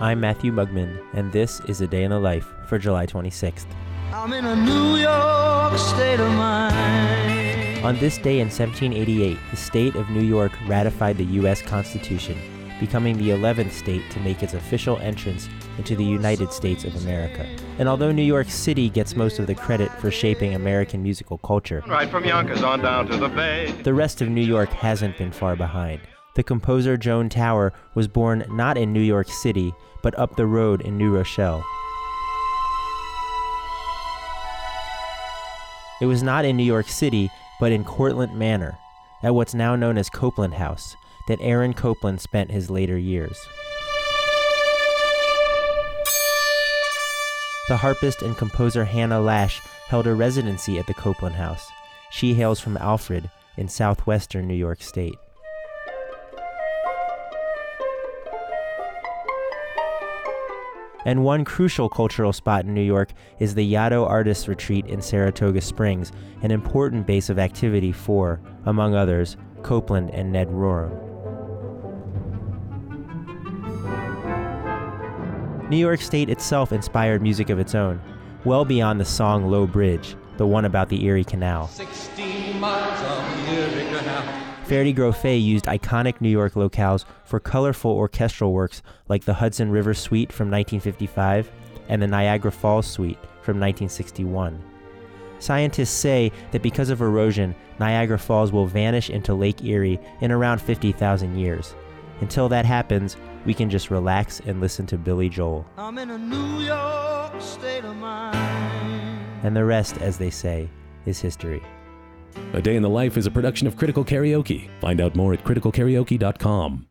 I'm Matthew Mugmon, and this is a day in the life for July 26th. I'm in a New York state of mind. On this day in 1788, the state of New York ratified the U.S. Constitution, becoming the 11th state to make its official entrance into the United States of America. And although New York City gets most of the credit for shaping American musical culture, Right from Yonkers on down to the bay. the rest of New York hasn't been far behind. The composer Joan Tower was born not in New York City, but up the road in New Rochelle. It was not in New York City, but in Cortlandt Manor, at what's now known as Copland House, that Aaron Copland spent his later years. The harpist and composer Hannah Lash held a residency at the Copland House. She hails from Alfred in southwestern New York State. And one crucial cultural spot in New York is the Yaddo Artists Retreat in Saratoga Springs, an important base of activity for, among others, Copland and Ned Rorem. New York State itself inspired music of its own, well beyond the song Low Bridge, the one about the Erie Canal. 16 miles of the Erie Canal. Grofé used iconic New York locales for colorful orchestral works like the Hudson River Suite from 1955 and the Niagara Falls Suite from 1961. Scientists say that because of erosion, Niagara Falls will vanish into Lake Erie in around 50,000 years. Until that happens, we can just relax and listen to Billy Joel. I'm in a New York state of mind. And the rest, as they say, is history. A Day in the Life is a production of Critical Karaoke. Find out more at criticalkaraoke.com.